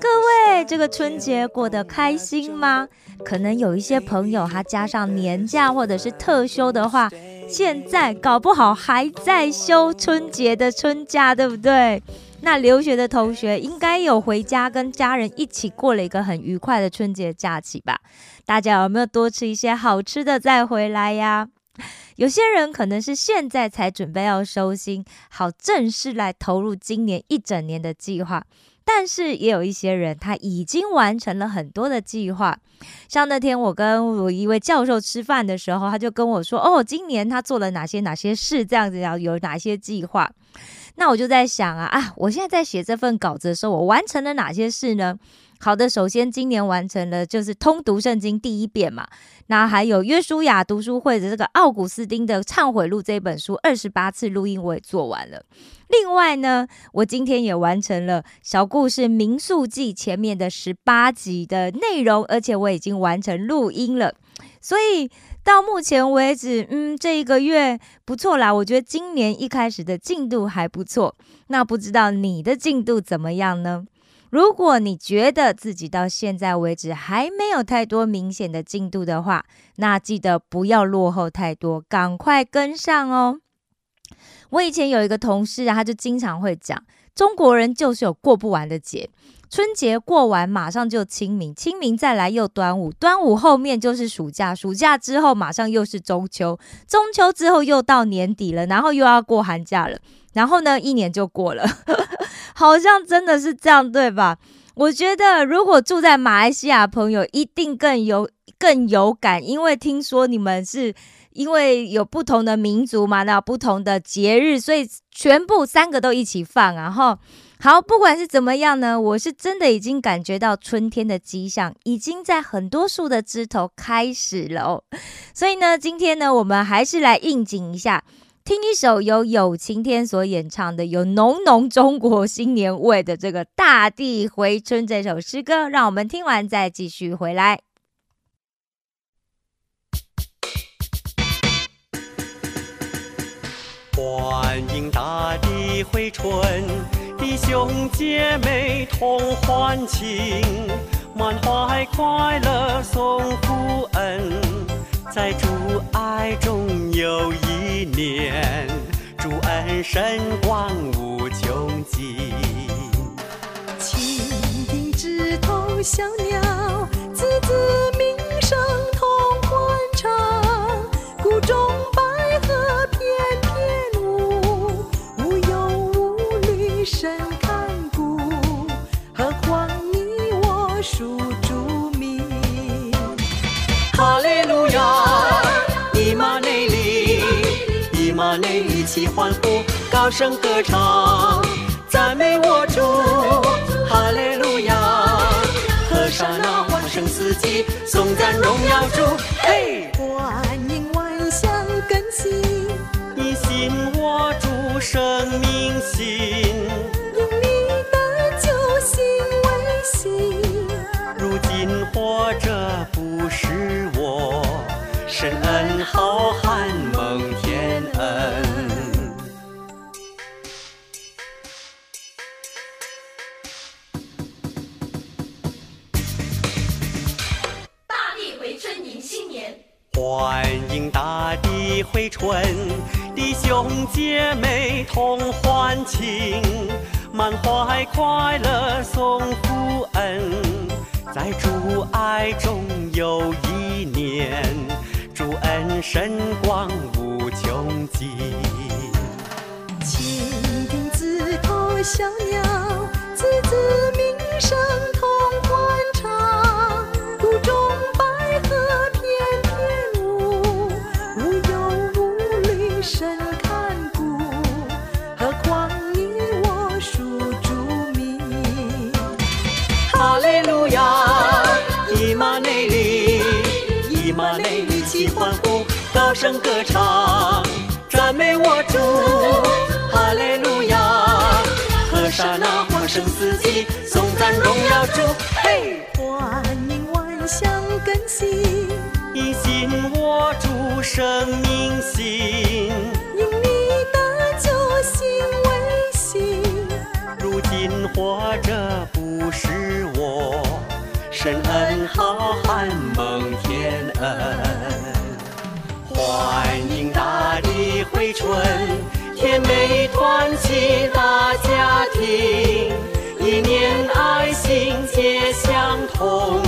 各位，这个春节过得开心吗？可能有一些朋友他加上年假或者是特休的话，现在搞不好还在休春节的春假，对不对？那留学的同学应该有回家跟家人一起过了一个很愉快的春节假期吧？大家有没有多吃一些好吃的再回来呀？有些人可能是现在才准备要收心，好正式来投入今年一整年的计划。但是也有一些人，他已经完成了很多的计划。像那天我跟我一位教授吃饭的时候，他就跟我说：“哦，今年他做了哪些哪些事，这样子要有哪些计划。”那我就在想啊啊，我现在在写这份稿子的时候，我完成了哪些事呢？好的，首先今年完成了就是通读圣经第一遍嘛，那还有约书亚读书会的这个奥古斯丁的忏悔录这本书二十八次录音我也做完了。另外呢，我今天也完成了小故事民宿记前面的十八集的内容，而且我已经完成录音了。所以到目前为止，嗯，这一个月不错啦，我觉得今年一开始的进度还不错。那不知道你的进度怎么样呢？如果你觉得自己到现在为止还没有太多明显的进度的话，那记得不要落后太多，赶快跟上哦。我以前有一个同事啊，他就经常会讲，中国人就是有过不完的节。春节过完，马上就清明，清明再来又端午，端午后面就是暑假，暑假之后马上又是中秋，中秋之后又到年底了，然后又要过寒假了，然后呢，一年就过了，好像真的是这样，对吧？我觉得如果住在马来西亚朋友一定更有更有感，因为听说你们是因为有不同的民族嘛，那不同的节日，所以全部三个都一起放，然后。好，不管是怎么样呢，我是真的已经感觉到春天的迹象，已经在很多树的枝头开始了哦。所以呢，今天呢，我们还是来应景一下，听一首由有晴天所演唱的有浓浓中国新年味的这个《大地回春》这首诗歌，让我们听完再继续回来。欢迎大地回春，弟兄姐妹同欢庆，满怀快乐送福恩，在主爱中有一，神光无穷尽。蜻蜓枝头小鸟，滋滋高声歌唱，赞美我主。哈利路亚，和尚那欢声四起，颂赞荣耀主。嘿，欢迎万象更新，你信我主生命信，因你的救星为信。如今活着不是我，神恩浩瀚欢迎大地回春，弟兄姐妹同欢庆，满怀快乐送福恩，在主爱中有一年，主恩神光无穷尽。蜻蜓枝头小鸟歌唱，赞美我主，哈利路亚！和沙那欢声四起，颂赞荣耀主，嘿！欢迎万象更新，一心握住生命心，因你的救心为信。如今活着不是我，神恩浩回春，甜美团契大家庭，一念爱心皆相通，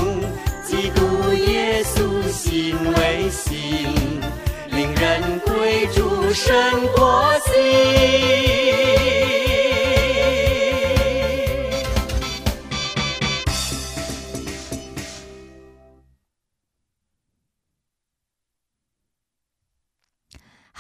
基督耶稣心为心，令人归主神国心。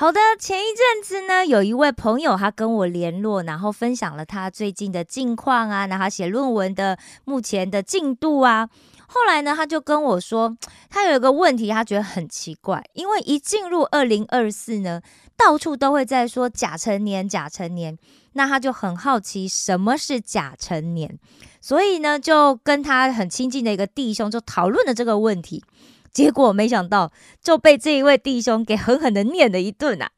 好的，前一阵子呢，有一位朋友他跟我联络，然后分享了他最近的近况啊，然后写论文的目前的进度啊。后来呢，他就跟我说，他有一个问题，他觉得很奇怪，因为一进入二零二四呢，到处都会在说甲成年，甲成年，那他就很好奇什么是甲成年，所以呢，就跟他很亲近的一个弟兄就讨论了这个问题。结果没想到就被这一位弟兄给狠狠的念了一顿啊！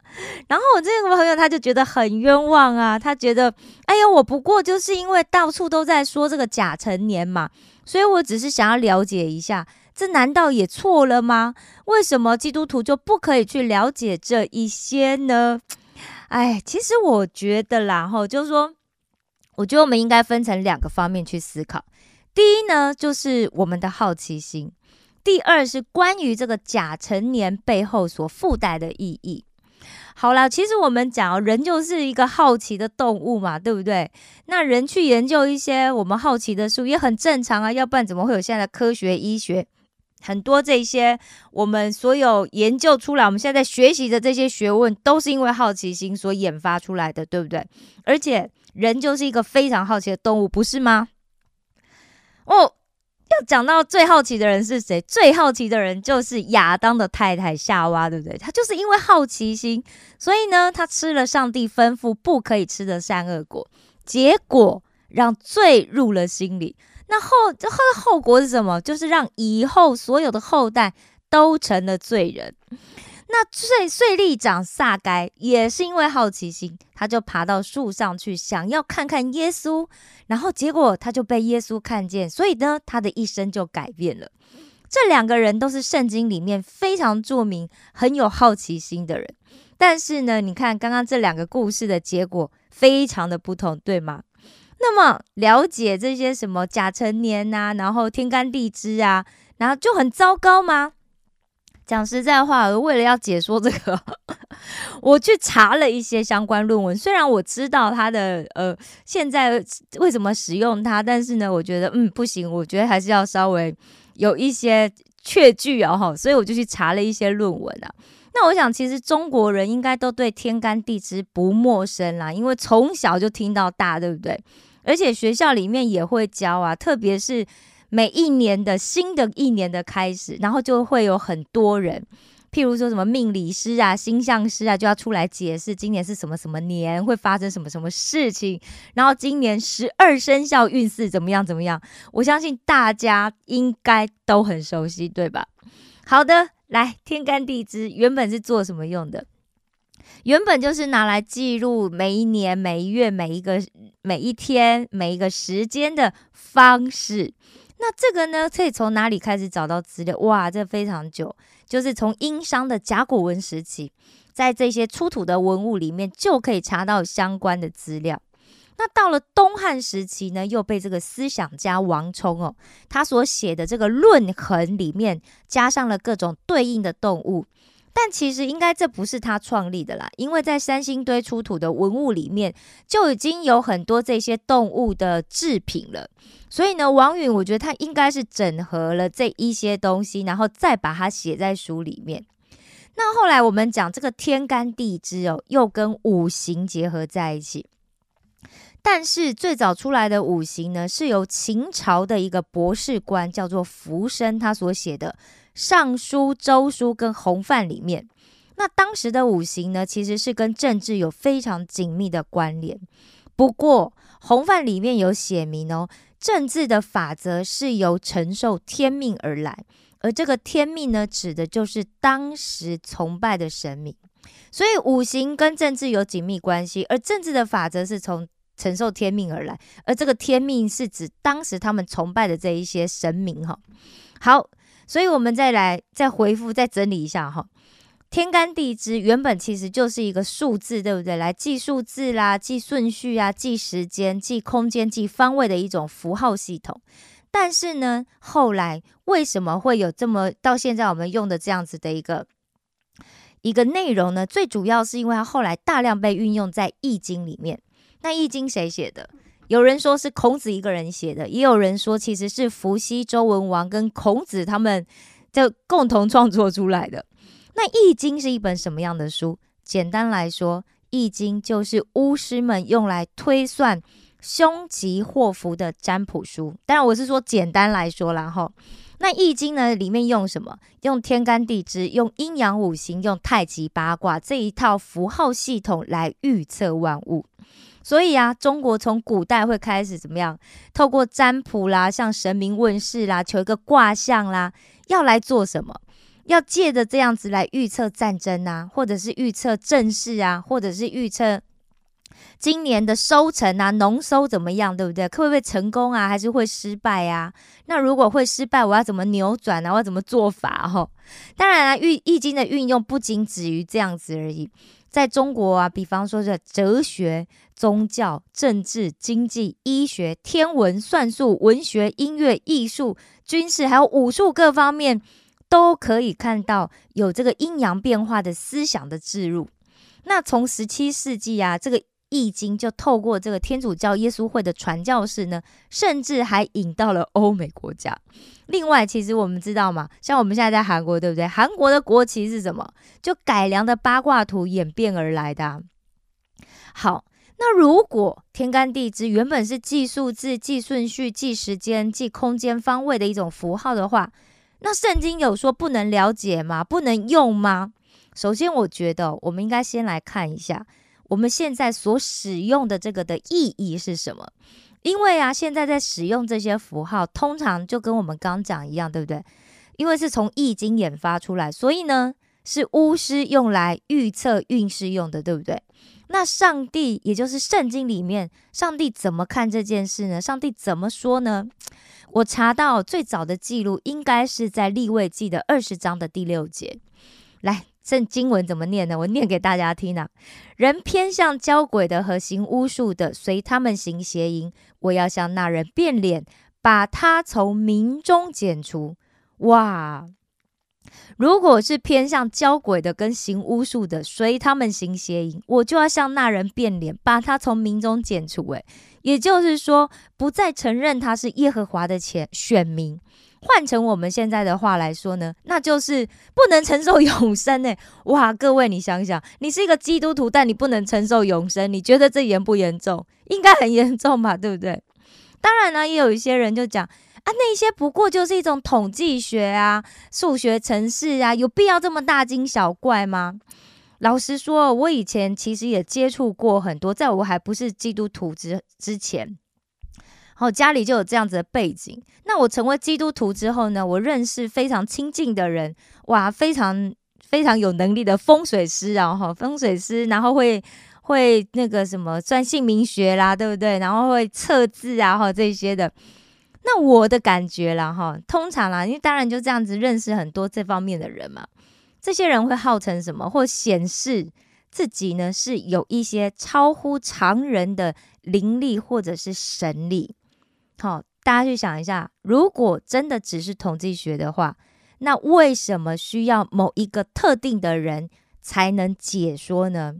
然后我这个朋友他就觉得很冤枉啊，他觉得，哎呀，我不过就是因为到处都在说这个甲成年嘛，所以我只是想要了解一下，这难道也错了吗？为什么基督徒就不可以去了解这一些呢？哎，其实我觉得啦，哈，就是说，我觉得我们应该分成两个方面去思考。第一呢，就是我们的好奇心。第二是关于这个假成年背后所附带的意义。好了，其实我们讲人就是一个好奇的动物嘛，对不对？那人去研究一些我们好奇的书也很正常啊，要不然怎么会有现在的科学医学？很多这些我们所有研究出来，我们现在在学习的这些学问，都是因为好奇心所研发出来的，对不对？而且人就是一个非常好奇的动物，不是吗？哦。要讲到最好奇的人是谁？最好奇的人就是亚当的太太夏娃，对不对？他就是因为好奇心，所以呢，他吃了上帝吩咐不可以吃的善恶果，结果让罪入了心里。那后这后后果是什么？就是让以后所有的后代都成了罪人。那税税吏长撒该也是因为好奇心，他就爬到树上去，想要看看耶稣，然后结果他就被耶稣看见，所以呢，他的一生就改变了。这两个人都是圣经里面非常著名、很有好奇心的人，但是呢，你看刚刚这两个故事的结果非常的不同，对吗？那么了解这些什么甲辰年呐，然后天干地支啊，然后就很糟糕吗？讲实在话，为了要解说这个，我去查了一些相关论文。虽然我知道它的呃现在为什么使用它，但是呢，我觉得嗯不行，我觉得还是要稍微有一些确据哦哈。所以我就去查了一些论文啊。那我想，其实中国人应该都对天干地支不陌生啦，因为从小就听到大，对不对？而且学校里面也会教啊，特别是。每一年的新的一年的开始，然后就会有很多人，譬如说什么命理师啊、星象师啊，就要出来解释今年是什么什么年会发生什么什么事情，然后今年十二生肖运势怎么样怎么样。我相信大家应该都很熟悉，对吧？好的，来天干地支原本是做什么用的？原本就是拿来记录每一年、每一月、每一个每一天、每一个时间的方式。那这个呢，可以从哪里开始找到资料？哇，这非常久，就是从殷商的甲骨文时期，在这些出土的文物里面就可以查到相关的资料。那到了东汉时期呢，又被这个思想家王充哦，他所写的这个《论衡》里面加上了各种对应的动物。但其实应该这不是他创立的啦，因为在三星堆出土的文物里面就已经有很多这些动物的制品了，所以呢，王允我觉得他应该是整合了这一些东西，然后再把它写在书里面。那后来我们讲这个天干地支哦，又跟五行结合在一起。但是最早出来的五行呢，是由秦朝的一个博士官叫做福生他所写的《尚书》《周书》跟《洪范》里面。那当时的五行呢，其实是跟政治有非常紧密的关联。不过《洪范》里面有写明哦，政治的法则是由承受天命而来，而这个天命呢，指的就是当时崇拜的神明。所以五行跟政治有紧密关系，而政治的法则是从承受天命而来，而这个天命是指当时他们崇拜的这一些神明哈。好，所以我们再来再回复再整理一下哈。天干地支原本其实就是一个数字，对不对？来记数字啦，记顺序啊，记时间、记空间、记方位的一种符号系统。但是呢，后来为什么会有这么到现在我们用的这样子的一个一个内容呢？最主要是因为它后来大量被运用在《易经》里面。那《易经》谁写的？有人说是孔子一个人写的，也有人说其实是伏羲、周文王跟孔子他们就共同创作出来的。那《易经》是一本什么样的书？简单来说，《易经》就是巫师们用来推算凶吉祸福的占卜书。当然，我是说简单来说啦，哈。那《易经》呢，里面用什么？用天干地支，用阴阳五行，用太极八卦这一套符号系统来预测万物。所以啊，中国从古代会开始怎么样？透过占卜啦，向神明问事啦，求一个卦象啦，要来做什么？要借着这样子来预测战争啊，或者是预测政事啊，或者是预测今年的收成啊，农收怎么样，对不对？会不会成功啊，还是会失败啊？那如果会失败，我要怎么扭转啊？我要怎么做法？哈，当然啊，易易经的运用不仅止于这样子而已。在中国啊，比方说是哲学、宗教、政治、经济、医学、天文、算术、文学、音乐、艺术、军事，还有武术各方面，都可以看到有这个阴阳变化的思想的置入。那从十七世纪啊，这个易经就透过这个天主教耶稣会的传教士呢，甚至还引到了欧美国家。另外，其实我们知道嘛，像我们现在在韩国，对不对？韩国的国旗是什么？就改良的八卦图演变而来的。好，那如果天干地支原本是记数字、记顺序、记时间、记空间方位的一种符号的话，那圣经有说不能了解吗？不能用吗？首先，我觉得我们应该先来看一下我们现在所使用的这个的意义是什么。因为啊，现在在使用这些符号，通常就跟我们刚讲一样，对不对？因为是从易经演发出来，所以呢，是巫师用来预测运势用的，对不对？那上帝，也就是圣经里面，上帝怎么看这件事呢？上帝怎么说呢？我查到最早的记录，应该是在立位记的二十章的第六节，来。这经文怎么念呢？我念给大家听啊。人偏向交鬼的和行巫术的，随他们行邪淫。我要向那人变脸，把他从民中剪除。哇！如果是偏向交鬼的跟行巫术的，随他们行邪淫，我就要向那人变脸，把他从民中剪除。诶，也就是说，不再承认他是耶和华的前选民。换成我们现在的话来说呢，那就是不能承受永生呢。哇，各位你想想，你是一个基督徒，但你不能承受永生，你觉得这严不严重？应该很严重吧，对不对？当然呢，也有一些人就讲啊，那些不过就是一种统计学啊、数学程式啊，有必要这么大惊小怪吗？老实说，我以前其实也接触过很多，在我还不是基督徒之之前。好，家里就有这样子的背景。那我成为基督徒之后呢，我认识非常亲近的人，哇，非常非常有能力的风水师啊，哈，风水师，然后会会那个什么算姓名学啦，对不对？然后会测字啊，哈，这些的。那我的感觉啦，哈，通常啦，因为当然就这样子认识很多这方面的人嘛。这些人会号称什么，或显示自己呢是有一些超乎常人的灵力或者是神力。好，大家去想一下，如果真的只是统计学的话，那为什么需要某一个特定的人才能解说呢？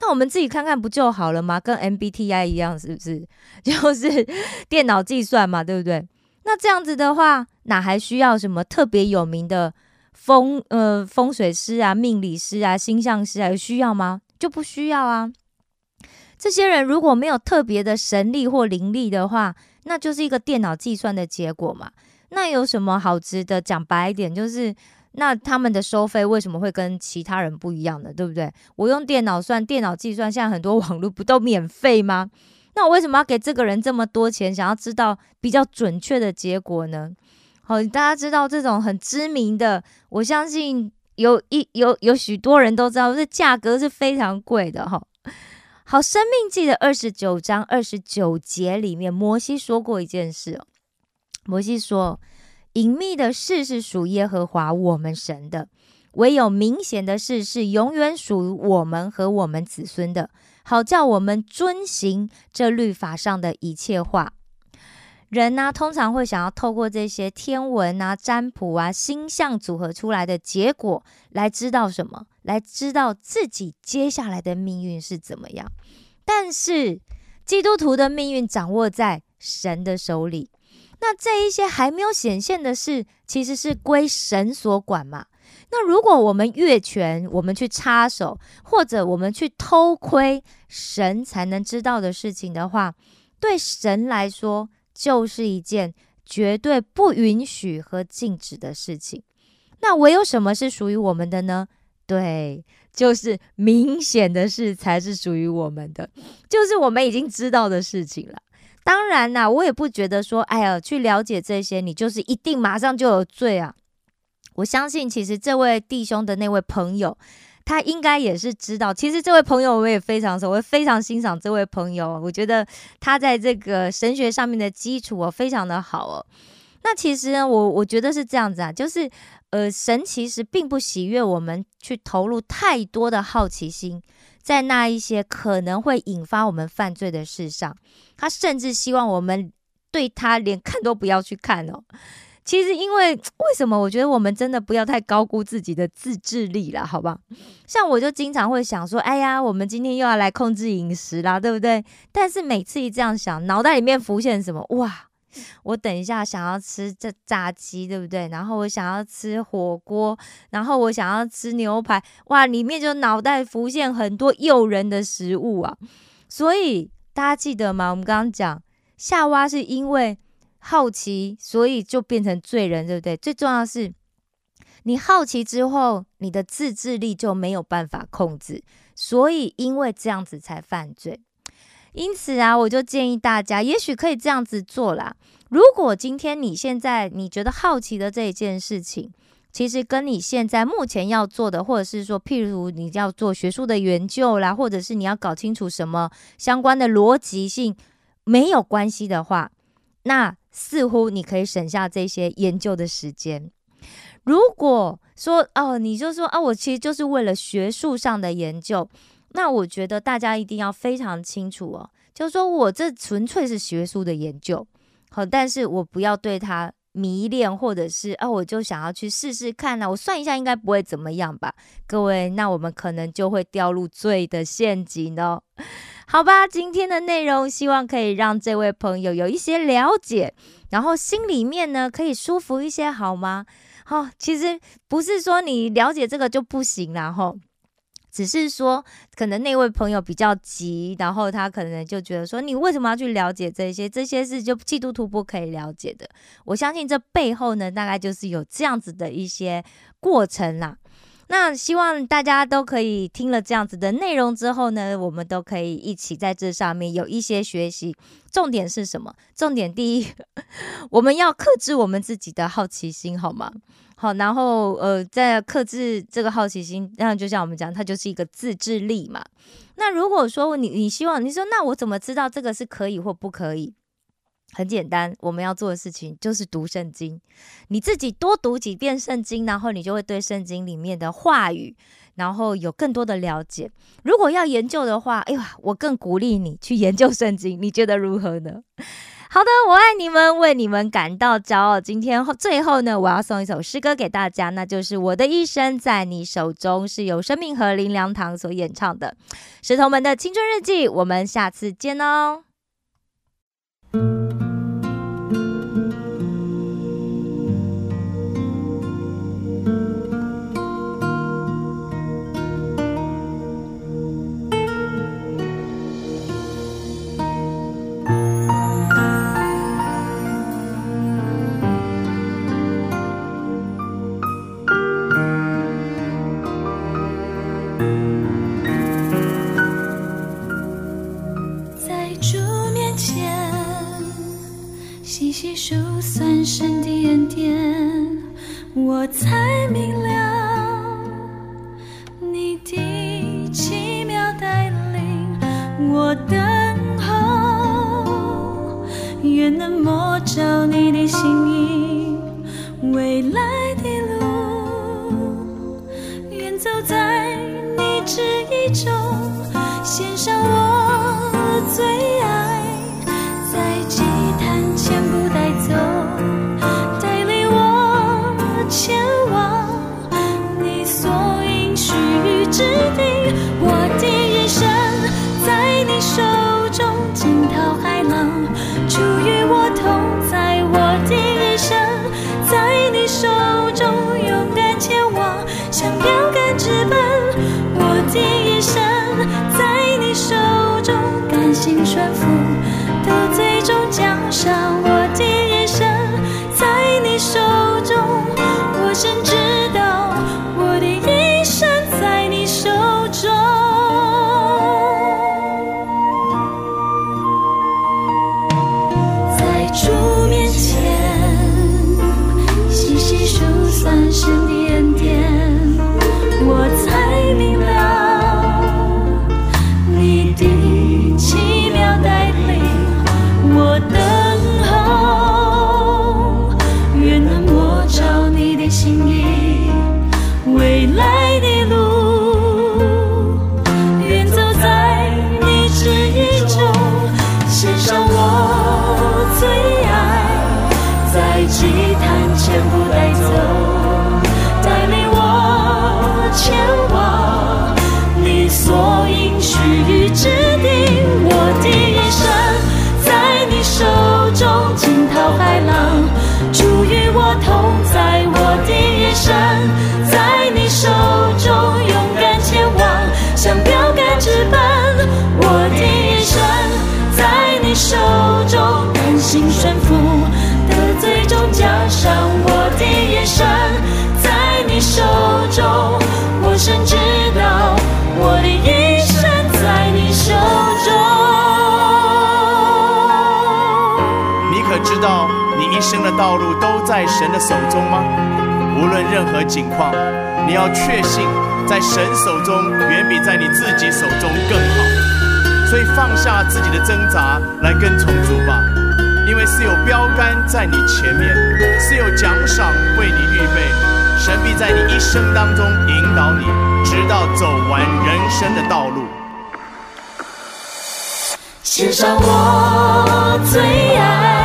那我们自己看看不就好了吗？跟 MBTI 一样，是不是？就是 电脑计算嘛，对不对？那这样子的话，哪还需要什么特别有名的风呃风水师啊、命理师啊、星象师啊？有需要吗？就不需要啊。这些人如果没有特别的神力或灵力的话，那就是一个电脑计算的结果嘛。那有什么好值得？讲白一点，就是那他们的收费为什么会跟其他人不一样的，对不对？我用电脑算，电脑计算，现在很多网络不都免费吗？那我为什么要给这个人这么多钱，想要知道比较准确的结果呢？好，大家知道这种很知名的，我相信有一有有许多人都知道，这价格是非常贵的哈。好，《生命记》的二十九章二十九节里面，摩西说过一件事哦。摩西说：“隐秘的事是属耶和华我们神的，唯有明显的事是永远属于我们和我们子孙的。”好叫我们遵行这律法上的一切话。人呢，通常会想要透过这些天文啊、占卜啊、星象组合出来的结果，来知道什么？来知道自己接下来的命运是怎么样。但是基督徒的命运掌握在神的手里。那这一些还没有显现的事，其实是归神所管嘛？那如果我们越权，我们去插手，或者我们去偷窥神才能知道的事情的话，对神来说就是一件绝对不允许和禁止的事情。那唯有什么是属于我们的呢？对，就是明显的事才是属于我们的，就是我们已经知道的事情了。当然啦，我也不觉得说，哎呀，去了解这些，你就是一定马上就有罪啊。我相信，其实这位弟兄的那位朋友，他应该也是知道。其实这位朋友我也非常熟，我非常欣赏这位朋友。我觉得他在这个神学上面的基础哦，非常的好哦。那其实呢，我我觉得是这样子啊，就是呃，神其实并不喜悦我们去投入太多的好奇心在那一些可能会引发我们犯罪的事上。他甚至希望我们对他连看都不要去看哦。其实，因为为什么？我觉得我们真的不要太高估自己的自制力了，好吧？像我就经常会想说，哎呀，我们今天又要来控制饮食啦，对不对？但是每次一这样想，脑袋里面浮现什么？哇，我等一下想要吃这炸鸡，对不对？然后我想要吃火锅，然后我想要吃牛排，哇，里面就脑袋浮现很多诱人的食物啊！所以大家记得吗？我们刚刚讲夏娃是因为。好奇，所以就变成罪人，对不对？最重要是，你好奇之后，你的自制力就没有办法控制，所以因为这样子才犯罪。因此啊，我就建议大家，也许可以这样子做啦。如果今天你现在你觉得好奇的这一件事情，其实跟你现在目前要做的，或者是说，譬如你要做学术的研究啦，或者是你要搞清楚什么相关的逻辑性没有关系的话，那。似乎你可以省下这些研究的时间。如果说哦，你就说啊，我其实就是为了学术上的研究，那我觉得大家一定要非常清楚哦，就是说我这纯粹是学术的研究，好，但是我不要对它迷恋，或者是啊，我就想要去试试看呢。我算一下，应该不会怎么样吧，各位，那我们可能就会掉入罪的陷阱哦。好吧，今天的内容希望可以让这位朋友有一些了解，然后心里面呢可以舒服一些，好吗？好，其实不是说你了解这个就不行，然后只是说可能那位朋友比较急，然后他可能就觉得说你为什么要去了解这些？这些是就基督徒不可以了解的。我相信这背后呢，大概就是有这样子的一些过程啦。那希望大家都可以听了这样子的内容之后呢，我们都可以一起在这上面有一些学习。重点是什么？重点第一，我们要克制我们自己的好奇心，好吗？好，然后呃，在克制这个好奇心，那就像我们讲，它就是一个自制力嘛。那如果说你你希望你说，那我怎么知道这个是可以或不可以？很简单，我们要做的事情就是读圣经。你自己多读几遍圣经，然后你就会对圣经里面的话语，然后有更多的了解。如果要研究的话，哎呀，我更鼓励你去研究圣经。你觉得如何呢？好的，我爱你们，为你们感到骄傲。今天最后呢，我要送一首诗歌给大家，那就是《我的一生在你手中》，是由生命和林良堂所演唱的《石头们的青春日记》。我们下次见哦。Música 深。手中，甘心顺服的最终加上我的一生在你手中，我深知道我的一生在你手中。你可知道你一生的道路都在神的手中吗？无论任何情况，你要确信在神手中远比在你自己手中更好。所以放下自己的挣扎来跟从主吧，因为是有标杆在你前面，是有奖赏为你预备，神必在你一生当中引导你，直到走完人生的道路。欣赏我最爱。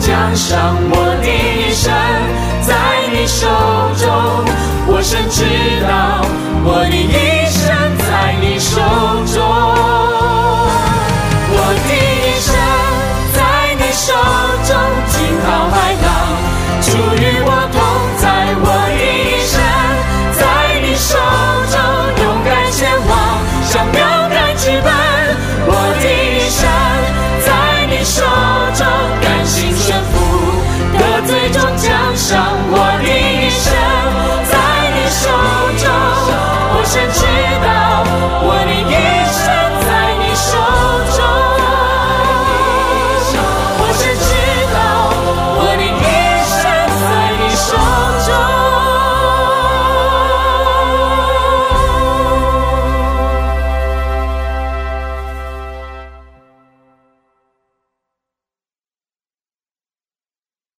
将上，我的一生在你手中。我深知道，我的一生在你手中。我的一生在你手中。惊涛骇浪，